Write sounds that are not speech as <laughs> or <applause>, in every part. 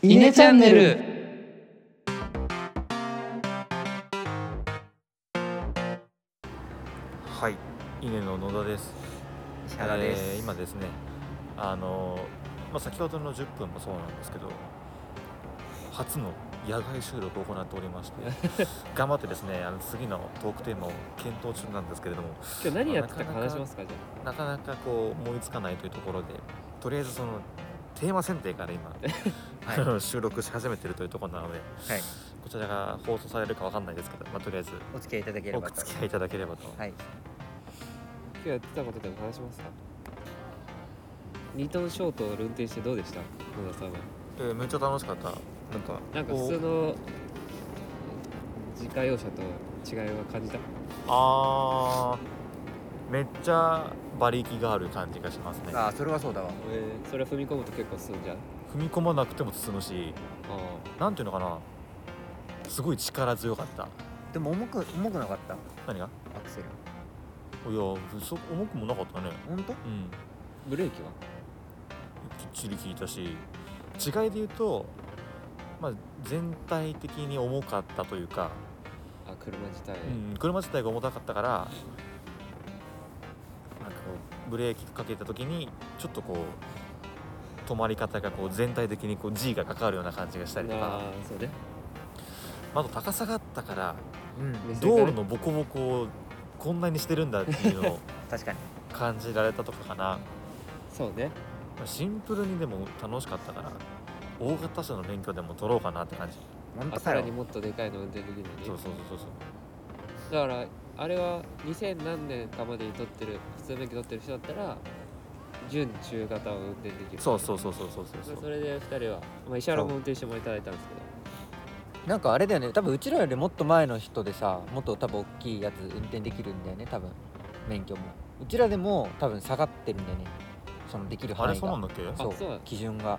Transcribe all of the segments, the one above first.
イネチャンネル。はい、稲の野田です。石原です、えー今ですね、あのーまあ先ほどの10分もそうなんですけど、初の野外収録を行っておりまして、<laughs> 頑張ってですね、あの次のトークテーマを検討中なんですけれども、今日何やってたか話しますかじゃなかなかこう思いつかないというところで、とりあえずそのテーマ選定から今、<laughs> は <laughs> 収録し始めてるというところなので、はい、こちらが放送されるかわかんないですけど、まあとりあえずお付き合いいただけれおばと。付き合いいただければと。はい。あ今日やってたことでも話しますか？2トンショートを運転してどうでした？野田さんは。えーめっちゃ楽しかった。なんかなんか普通の自家用車と違いは感じた？あー。めっちゃ馬力がある感じがしますね。ああそれはそうだわ。えー、それは踏み込むと結構進んじゃう踏み込まなくても進むしあなんていうのかな。すごい力強かった。でも重く重くなかった？何が？アクセル。いやそ重くもなかったね。本当？うん。ブレーキは？きっちり効いたし違いで言うとまあ全体的に重かったというか、あ車自体、うん、車自体が重たかったからなんかこうブレーキかけた時にちょっとこう止まり方がこう全体的にこう G がかかるような感じがしたりとか。ああそうね。あと高さがあったからうん道路のボコボコをこんなにしてるんだっていうのを <laughs> 確かに。感じられたとかかな。そうね。まあシンプルにでも楽しかったから大型車の免許でも取ろうかなって感じ。本当さらにもっとでかいの運転できるのにそうそうそうそう。だからあれは2000何年かまでに取ってる普通免許取ってる人だったら準中型を運転できる。そうそうそうそうそうそうそれで2人は、まあ、石原も運転してもらいただいたんですけど。なんかあれだよね。多分うちらよりもっと前の人でさもっと多分大きいやつ運転できるんだよね多分。免許も。うちらでも多分下がってるんだよね。そのできるあれ範囲が。そうなんだっけ？そう。あそう基準が。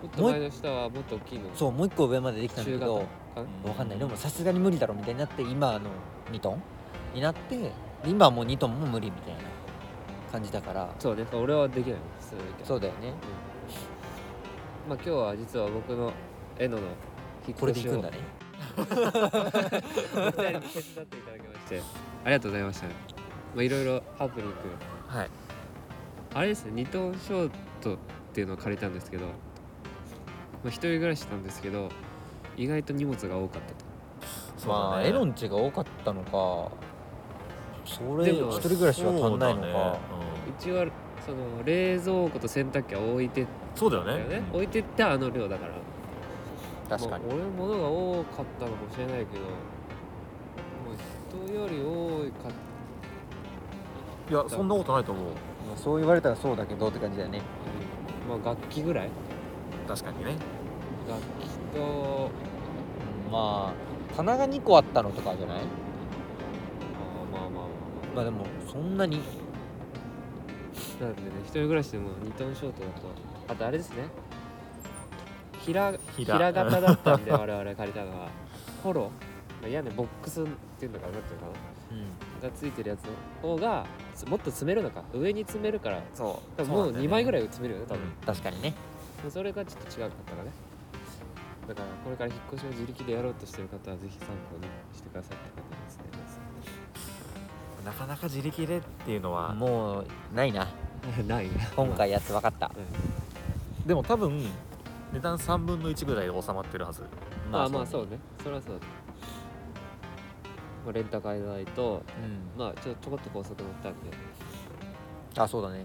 もっと前の下はもっと大きいの。そうもう一個上までできたんだけ中型どかな？わかんない。でもさすがに無理だろみたいになって今の2トンになってで今はもう2トンも無理みたいな感じだから。そうね俺はできない。の普通の免許そうだよね。まあ今日は実は僕のエノの引っこれ越しをで行くんだね。<laughs> お二人に手伝っていただきまして。ありがとうございました。まあいろいろハプニング。はい。あれですね。2トンショートっていうのを借りたんですけど、まあ、一人暮らしなんですけど。意外と荷物が多かったと。そうだね。まあエロンチが多かったのか。それでも一人暮らしは足んないのか、ねうちはその冷蔵庫と洗濯機は置いてそうだよね。ね。置いてってあの量だから。確かに、まあ、俺物が多かったのかもしれないけどもう人より多か。っいやそんなことないと思う。まあそう言われたらそうだけどって感じだよね。た、まあ、楽器ぐらい？確かにね。楽器とうんまあ棚が2個あったのとかじゃない？あーまあまあまあまあ。でもそんなにまあなんでね一人暮らしでも2トンショートだとあとあれですね。平平。平型だったんで我々借りたのは。ホロ、まあ、屋根ボックスっていうのかななんていうのかな。がついてるやつの方がつもっと詰めるのか。上に詰めるから。そう。多分もう2倍ぐいらい詰めるよね多分、確かにね。それがちょっと違かったかね。だからこれから引っ越しを自力でやろうとしてる方はぜひ参考にしてくださいって感じですね。なかなか自力でっていうのは。もうないな <laughs> ない。ね今回やつ分かった。でも多分値段3分の1ぐらいで収まってるはず。まあまあそうね。それはそうだね、まあ、レンタカー代とうん。まあちょちょこっと高速乗ったんで。あそうだね。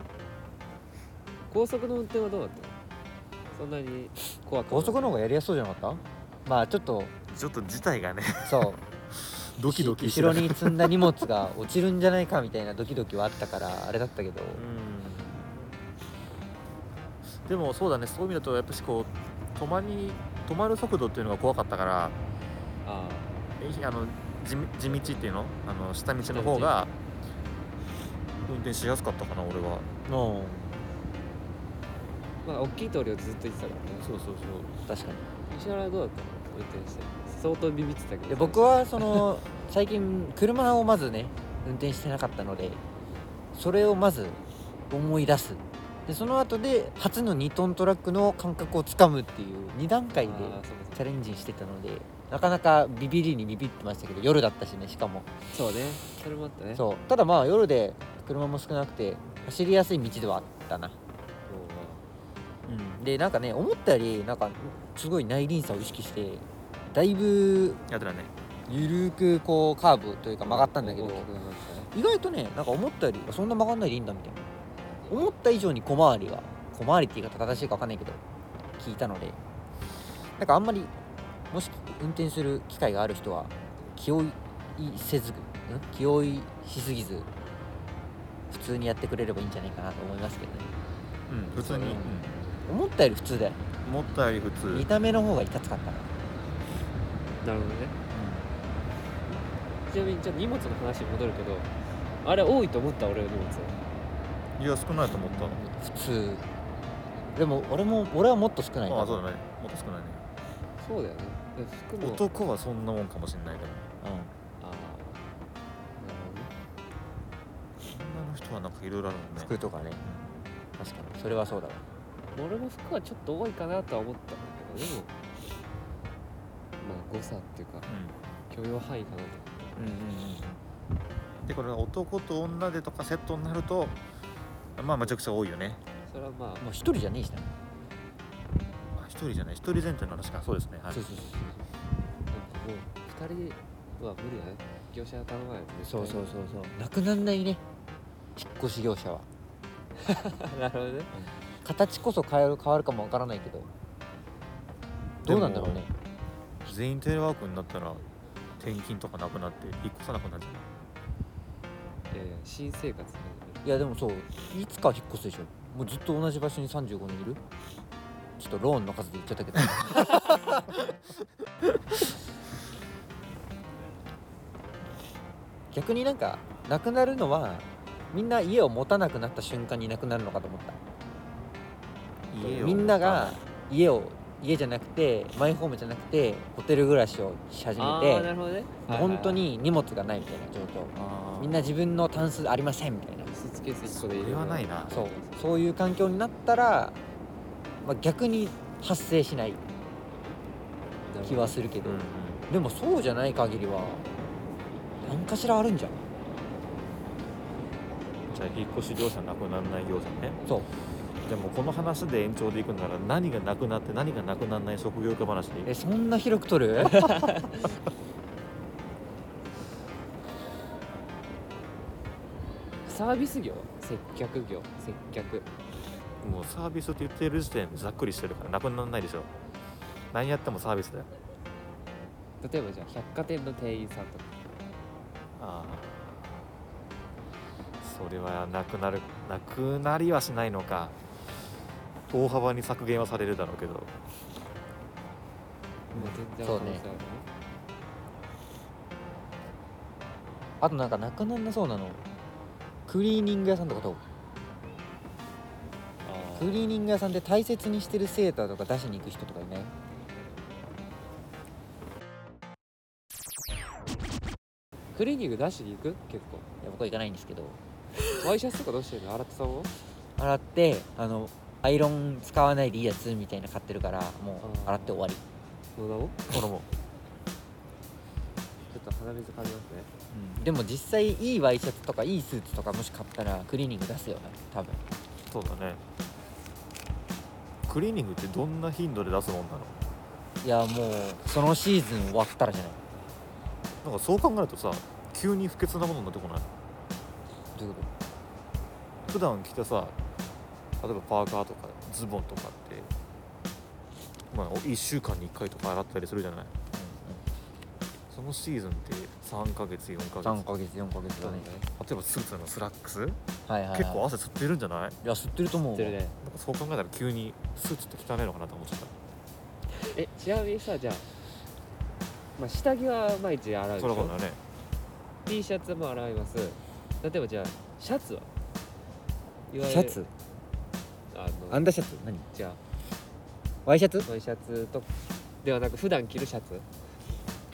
高速の運転はどうだったの？そんなに怖く高速の方がやりやすそうじゃなかった？まあちょっと。ちょっと事態がね。そう。<laughs> ドキドキ後ろに積んだ荷物が落ちるんじゃないかみたいなドキドキはあったからあれだったけど。うんでもそうだね。そういう意味だとやっぱしこう止まり止まる速度っていうのが怖かったからあえあの地地道っていうの？あの下道の方が運転しやすかったかな俺は。まあ大きい通りをずっと言ってたからね。そうそうそう。確かに。石原はどうだった？の運転して。相当ビビってたけど。で僕はその最近車をまずね運転してなかったのでそれをまず思い出すでその後で初の2トントラックの感覚をつかむっていう2段階でチャレンジしてたのでなかなかビビりにビビってましたけど夜だったしねしかも。そうね。それもあったね。そう。ただまあ夜で車も少なくて走りやすい道ではあったな、うん、でなんかね思ったよりなんかすごい内輪差を意識してだいぶやってたね。ゆるくこうカーブというか曲がったんだけど意外とねなんか思ったよりそんな曲がんないでいいんだみたいな思った以上に小回りが小回りって言い方正しいか分かんないけど聞いたのでなんかあんまりもし運転する機会がある人は気負いせずん？気負いしすぎず普通にやってくれればいいんじゃないかなと思いますけどね。うん普通に、そうね思ったより普通だようん、思ったより普通。見た目の方がいかつかったな、なるほどね。ちなみにじゃあ荷物の話に戻るけどあれ多いと思った俺の荷物いや少ないと思った。普通。でも俺も俺はもっと少ないああそうだね。もっと少ないね。そうだよね。で服も男はそんなもんかもしれないけど。うん。ああ女の人はなんかいろいろあるもんね。服とかね。確かに。それはそうだわ。なるほど俺も服はちょっと多いかなとは思ったんだけどでもまあ誤差っていうかう許容範囲かなとうんうんうんん。でこれが男と女でとかセットになるとまあめちゃくちゃ多いよね。それはまあもう一人じゃねえしな、あ一人じゃない一人前提の話か。そうですねはい。そうそうそう。なんかもう2人は無理だね。業者頼まないと絶対そうそうそうそうなくなんないね。引っ越し業者は。<laughs> なるほどね。<laughs> 形こそ変える変わるかもわからないけど。どうなんだろうね。全員テレワークになったら転勤とかなくなって引っ越さなくなっちゃいやいや新生活ねいやでもそういつか引っ越すでしょ。もうずっと同じ場所に35年いる。ちょっとローンの数で言っちゃったけど。<laughs> 逆になんかなくなるのはみんな家を持たなくなった瞬間になくなるのかと思った。みんなが家を家じゃなくてマイホームじゃなくてホテル暮らしをし始あめてね。本当に荷物がないみたいな状況。みんな自分のタンスありませんみたいなスーツケース1個でそれはな。いな。そう。そういう環境になったら、まあ、逆に発生しない気はするけど、うんうん。でもそうじゃない限りは何かしらあるんじゃん。じゃあ引っ越し業者なくならない業者ね。そう。でもこの話で延長でいくんなら何がなくなって何がなくならない職業化話えそんな広く取る？<laughs> サービス業接客業接客。もうサービスって言ってる時点でざっくりしてるからなくならないでしょ。何やってもサービスだよ。例えばじゃあ百貨店の店員さんとか。ああ。それはなくなるなくなりはしないのか。大幅に削減はされるだろうけど。まあ全然そうね。あとなんかなくなんなそうなのクリーニング屋さんとかどう？あクリーニング屋さんで大切にしてるセーターとか出しに行く人とかいない？クリーニング出しに行く？結構。いや僕は行かないんですけど。ワイシャツとかどうしてるの？洗ってたの洗ってあのアイロン使わないでいいやつみたいな買ってるからもう洗って終わり、の名もこのも <laughs> ちょっと鼻水感じますねでも実際いいワイシャツとかいいスーツとかもし買ったらクリーニング出すよね多分。そうだね。クリーニングってどんな頻度で出すもんなの？いやもうそのシーズン終わったらじゃない。なんかそう考えるとさ急に不潔なものになってこない？どういうこ普段着てさ例えばパーカーとかズボンとかってまあ1週間に1回とか洗ったりするじゃない？そのシーズンって3ヶ月4ヶと、3月ヶ月4ヶ月だね。例えばスーツのスラックス、はいはい、はい、結構汗吸ってるんじゃない？いや吸ってると思う。わ知ってるね。そう考えたら急にスーツって汚いのかなと思っちゃっえちなみにさじゃあまあ下着は毎日洗うたでしょ？そこんだね。T シャツも洗います。例えばじゃあシャツは？いわゆるシャツ？あアンのダーシャツ？何？じゃあワイシャツ？ワイシャツとではなく普段着るシャツ？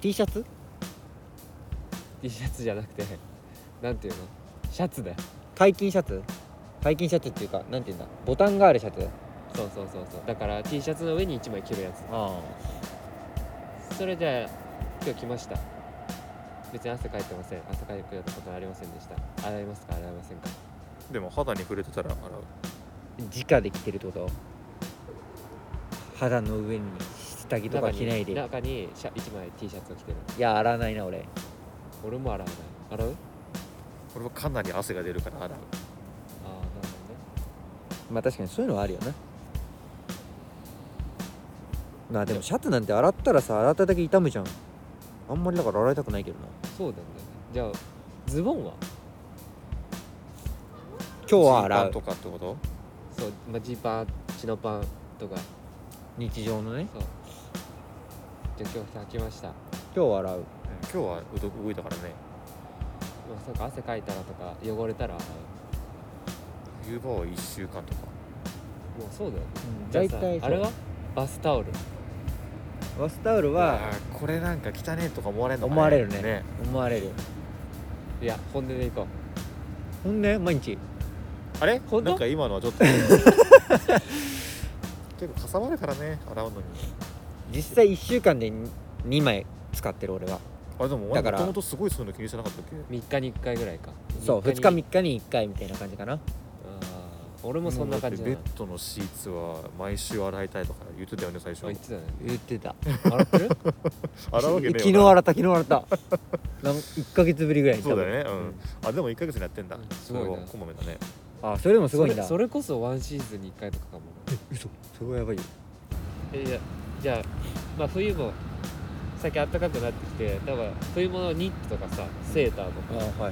T シャツ？T シャツじゃなくてなんていうの？シャツだよ。解禁シャツ？解禁シャツっていうかなんていうんだ？ボタンがあるシャツ？そうそうそうそう。だから T シャツの上に1枚着るやつ。あそれで今日来ました。別に汗かいてません。汗かいたことありませんでした。洗いますか？洗いませんか？でも肌に触れてたら洗う。直で着てるってこと？肌の上に下着とか着ないで。い中にシャ1枚 T シャツを着てる。や洗わないな俺。俺も洗わない。洗う？俺はかなり汗が出るから洗う。ああなるまあ確かにそういうのはあるよな。まあでもシャツなんて洗ったらさ洗っただけ傷むじゃん。あんまりだから洗いたくないけどな。ほどねそうだよね。じゃあズボンは？今日は洗う。ジーパンとかってこと？そう、まあ、ジーパンチノパンとか。日常のね。そうじゃあ今日履きましたま今日は洗う。うん今日はうど動いたからね。あそうか汗かいたらとか汚れたら洗う冬場は1週間とか。もうそうだよね。じゃあさ大体そう。あれは？バスタオル。バスタオルはあーこれなんか汚ねえとか思われるの？か思われるね。思われる。いや本音でいこう。ほんで毎日？あれ？なんか今のはちょっと。<laughs> 結構かさばるからね洗うのに実際1週間で2枚使ってる俺は。あれでもだからもともとすごいそういうの気にしてなかったっけ？3日に1回ぐらいか。そう2日三に3日に1回みたいな感じかな。俺もそんな感じベッドのシーツは毎週洗いたいとか言ってたよね最初。あ言ってたね。言ってた。洗ってる <laughs> 洗うわけねえ昨日洗った昨日洗った。なん1ヶ月ぶりぐらいに。そうだよね。多分。うんあでも1ヶ月にやってんだ。うん。すごいこまめだね。あそれでもすごいんだ。それそれこそワンシーズンに1回とかかも嘘。それはやばいよ。えいやじゃあまあ冬も最近暖かくなってきて多分冬物のニットとかさセーターとあはいはいは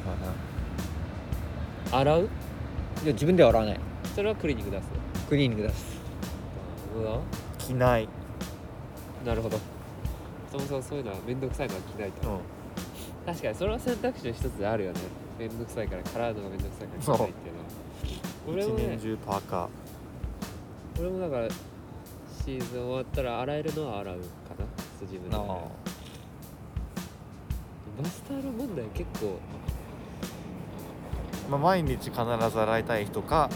か洗う？いいや自分では洗わない。それはクリーニング出す？クリーニング出す。うわ。着ない。なるほど。そもそもそういうのは面倒くさいのは着ないと、うん。確かにそれは選択肢の一つであるよね。面倒くさいから洗うのが面倒くさいから着ないっていうのは。俺もね一年中パーカ俺もだからシーズン終わったら洗えるのは洗うかな。自分で。あバスタオル問題結構。ー、まあ、毎日必ず洗いたい人か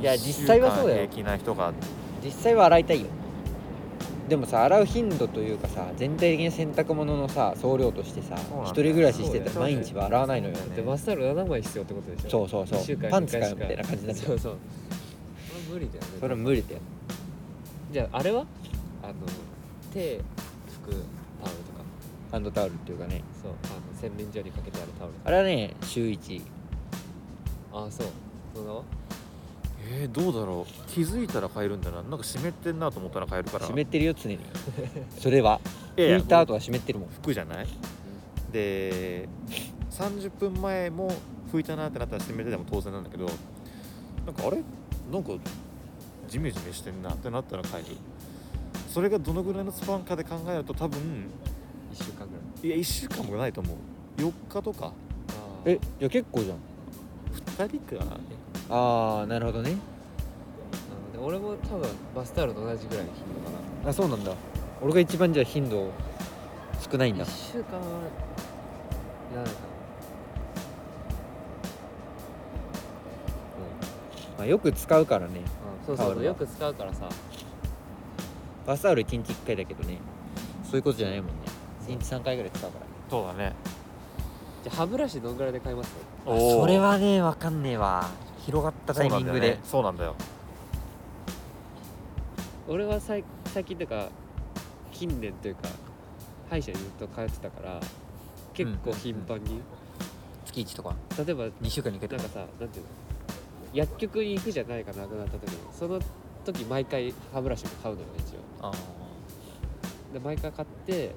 いや実際はそうだよ。間平気な人が実際は洗いたいよ。でもさ洗う頻度というかさ全体的に洗濯物のさ総量としてさそうなん一人暮らししててそうだよ。毎日は洗わないのよそうだよでバスタオル7枚必要ってことでしょ。そうそうそう。パンツかよ一回しみたいな感じになっちゃそううそう。それは無理だよね。それは無理だよじゃああれは？あの手拭くタオルとか。ハンドタオルっていうかね。そうあの洗面所にかけてあるタオルあれはね週1ああそう。その名はえー、どうだろう。気づいたら変えるんだな。なんか湿ってんなと思ったら変えるから。湿ってるよ常に。<laughs> それは。拭いた後は湿ってるもん。服じゃない？で30分前も拭いたなってなったら湿ってても当然なんだけどなんかあれ？なんかジメジメしてんなってなったら変える。それがどのぐらいのスパンかで考えると多分1週間ぐらい。いや1週間もないと思う。4日とか。えじゃあ結構じゃん。2人かああなるほどね。なので俺も多分バスタオルと同じぐらいの頻度かな。あそうなんだ。俺が一番じゃあ頻度少ないんだ。1週間はやらないかまあ、よく使うからね。な、うん、そうタオルは。そうそうよく使うからさ。バスタオル1日1回だけどね。そういうことじゃないもんね。1日3回ぐらい使うから。そうだね。じゃあ歯ブラシどんぐらいで買います？あそれはねわかんねえわ。広がったタイミングで。そうなんだよ。ね俺は最最近というか近年というか歯医者にずっと通ってたから結構頻繁に、月1とか。例えば2週間に1回とか。なんかさなんていうの？薬局に行くじゃないかなくなった時に。その時毎回歯ブラシも買うのよ一応。あで毎回買って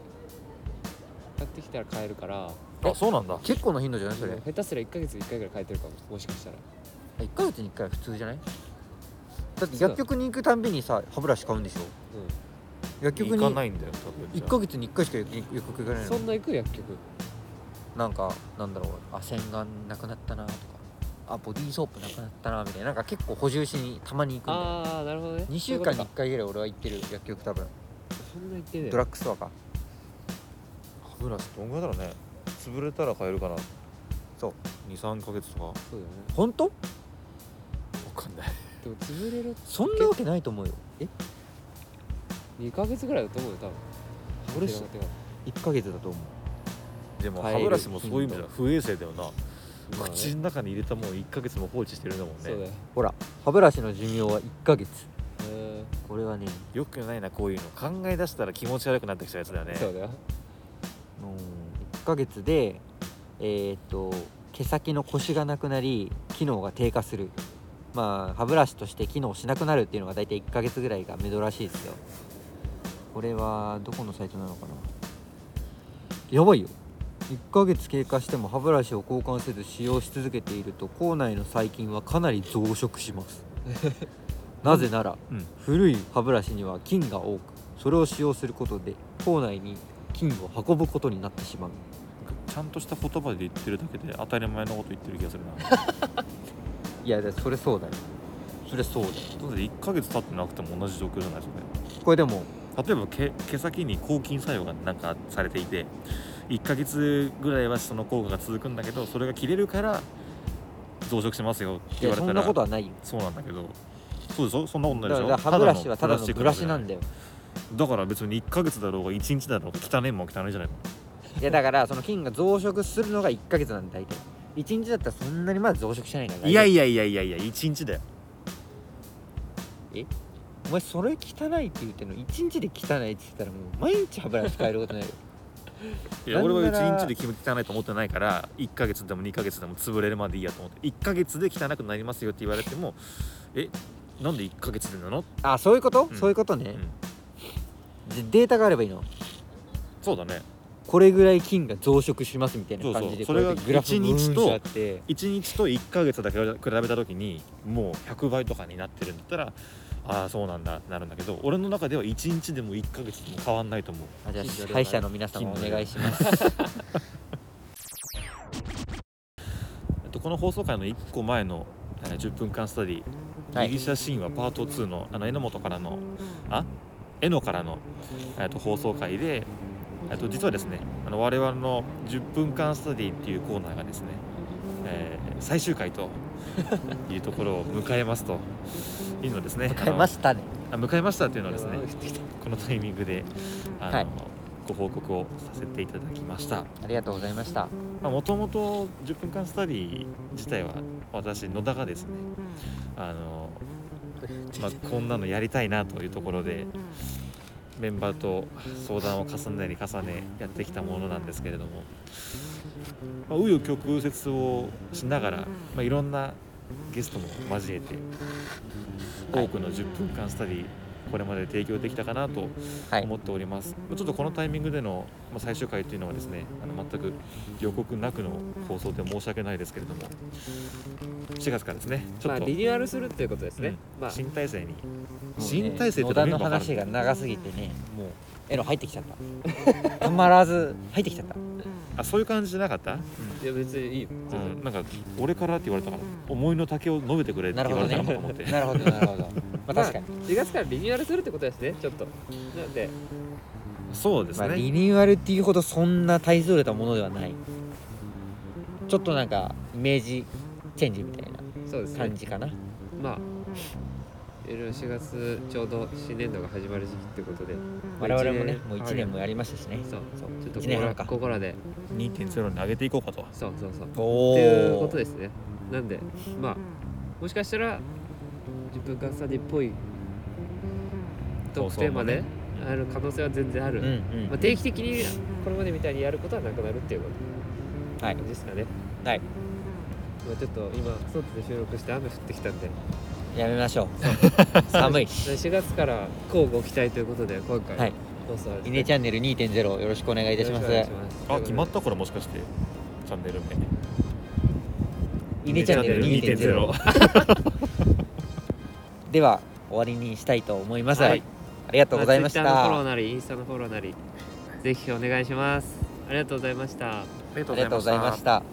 買ってきたら買えるから。あそうなんだ。ー結構な頻度じゃないそれ？下手すら1ヶ月に1回ぐらい買えてるかももしかしたら1ヶ月に1回は普通じゃない？だって薬局に行くたんびにさ歯ブラシ買うんでしょ？薬局に行かないんだよ多分。1ヶ月に1回しか薬薬局行かないのそんな行く薬局？なんかなんだろうあ洗顔なくなったなとかあボディーソープなくなったなみたいな。なんか結構補充しにたまに行くんだよ。ああなるほどね。2週間に1そういうこ回ぐらい俺は行ってる薬局多分。そんな行ってねドラッグストアか。歯ブラシどんぐらいだろうね。潰れたら買えるかな。そう。23ヶ月とか。そうだよね。本当？かんない。でも潰れるそんなわけないと思うよ。え？2ヶ月ぐらいだと思うよ多分。俺手が手が。1ヶ月だと思う。でも歯ブラシもそういう意味では不衛生だよな、まあね。口の中に入れたもん1ヶ月も放置してるんだもんね。そうだよ。ほら歯ブラシの寿命は1ヶ月。うん。これはね。よくないなこういうの。考え出したら気持ち悪くなってきたやつだよね。そうだよ。もう1ヶ月でえーっと毛先のコシがなくなり機能が低下する。まあ歯ブラシとして機能しなくなるっていうのが大体1ヶ月ぐらいが目処らしいですよ。これはどこのサイトなのかな。やばいよ1ヶ月経過しても歯ブラシを交換せず使用し続けていると口内の細菌はかなり増殖します。<laughs> なぜならうん。古い歯ブラシには菌が多くそれを使用することで口内に菌を運ぶことになってしまう。ちゃんとした言葉で言ってるだけで当たり前のこと言ってる気がするな。<laughs> いやだそれそうだよ。それそうだよ。だって1ヶ月経ってなくても同じ状況じゃないですかこれでも例えば毛毛先に抗菌作用がなんかされていて1ヶ月ぐらいはその効果が続くんだけどそれが切れるから増殖しますよって言われたらなことはないよ。そうなんだけど。そうでしょそんなことないでしょ。だから歯ブラシはただのプブラシなんだよ。だから別に1ヶ月だろうが1日だろうが汚いもん汚いじゃないの。いやだからその菌が増殖するのが1ヶ月なんだ大体。1日だったらそんなにまだ増殖しないからいやいややいやいやいや1日だよ。お前それ汚いって言ってんの？1日で汚いって言ったらもう毎日歯ブラシ変えることになるよいや俺はなんなら1日で汚いと思ってないから1ヶ月でも2ヶ月でも潰れるまでいいやと思って1ヶ月で汚くなりますよって言われてもえなんで1ヶ月でなの、あそういうこと、うん。そういうことね。う、ん、でデータがあればいいの？そうだね。これぐらい菌が増殖しますみたいな感じでそうそうこやってグラフそれが一日とブーンって。あって1日と1ヶ月だけ比べた時にもう100倍とかになってるんだったらああそうなんだなるんだけど俺の中では1日でも1ヶ月でも変わんないと思う。あじゃあ歯医者の皆様お願いします。<laughs> えっとこの放送回の1個前の、えー10分間スタディはい。ギリシャ神話パート2のあの榎本からのあ絵のからの、えっと放送回で、えっと実はですねあの我々の10分間スタディっていうコーナーがですね、えー最終回というところを迎えますというのをですね。迎えましたね。あ迎えましたっていうのをですねこのタイミングであの、はい。ご報告をさせていただきました。ありがとうございました。もともと10分間スタディ自体は私野田がですねあの、まあ、こんなのやりたいなというところでメンバーと相談を重ねに重ねやってきたものなんですけれどもまあ紆余曲折をしながら、まあ、いろんなゲストも交えて多くの10分間スタディこれまで提供できたかなとはい。思っております、まあちょっとこのタイミングでの、まあ、最終回というのはですねあの全く予告なくの放送で申し訳ないですけれども4月からですねちょまあっとリニューアルするっていうことですね、まあ。新体制に。ね新体制って野田の話が長すぎてねもうエロ入ってきちゃった。<laughs> たまらず入ってきちゃったあそういう感じじゃなかった、いや別にいいよ、うん、なんか俺からって言われたから思いの丈を述べてくれって言われたのかと思って、<laughs> なるほどなるほど。まあ確かに、4月からリニューアルするってことですねちょっと。なんで。そうですまあ、ね、リニューアルっていうほどそんな大それたものではない。ちょっとなんかイメージチェンジみたいな感じかな、まあいろいろ4月ちょうど新年度が始まる時期ってことで。我々もねもう一1年もやりましたしね。そうそう。ちょっとここらここらで。2.0に上げていこうかと。そうそうそう。おっていうことですね。なんでまあもしかしたら10分間スタディっぽいトークテーマである可能性は全然ある、うんうんまあ、定期的にこれまでみたいにやることはなくなるっていうことはい。ですかね。はい。まあ、ちょっと今外で収録して雨降ってきたんでやめましょう。<laughs> 寒い。し4月から交互期待ということで今回はい。放イネチャンネル2.0よろしくお願いいたします。あ決まった？からもしかしてチャンネル名？イネチャンネル2.0 <laughs> では終わりにしたいと思います、はい。ありがとうございまし Twitter のフォローたなりインスタのフォローなりぜひお願いします。ありがとうございました。ありがとうございました